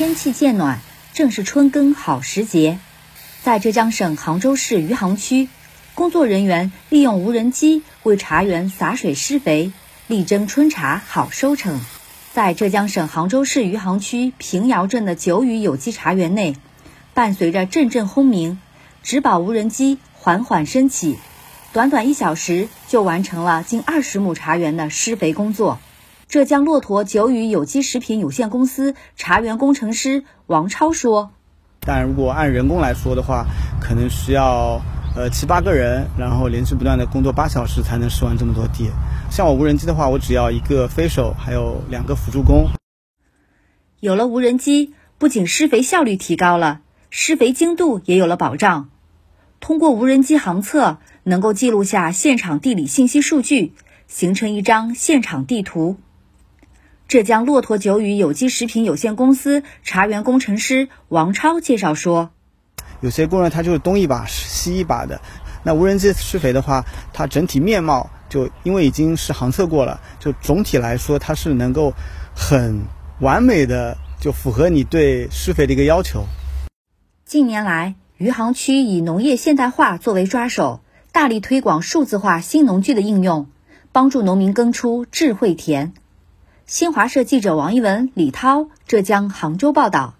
天气渐暖，正是春耕好时节。在浙江省杭州市余杭区，工作人员利用无人机为茶园洒水施肥，力争春茶好收成。在浙江省杭州市余杭区平遥镇的九雨有机茶园内，伴随着阵阵轰鸣，植保无人机缓缓升起，短短一小时就完成了近二十亩茶园的施肥工作。浙江骆驼九宇有机食品有限公司茶园工程师王超说：“但如果按人工来说的话，可能需要呃七八个人，然后连续不断的工作八小时才能施完这么多地。像我无人机的话，我只要一个飞手，还有两个辅助工。有了无人机，不仅施肥效率提高了，施肥精度也有了保障。通过无人机航测，能够记录下现场地理信息数据，形成一张现场地图。”浙江骆驼酒与有机食品有限公司茶园工程师王超介绍说：“有些工人他就是东一把西一把的，那无人机施肥的话，它整体面貌就因为已经是航测过了，就总体来说它是能够很完美的就符合你对施肥的一个要求。”近年来，余杭区以农业现代化作为抓手，大力推广数字化新农具的应用，帮助农民耕出智慧田。新华社记者王一文、李涛，浙江杭州报道。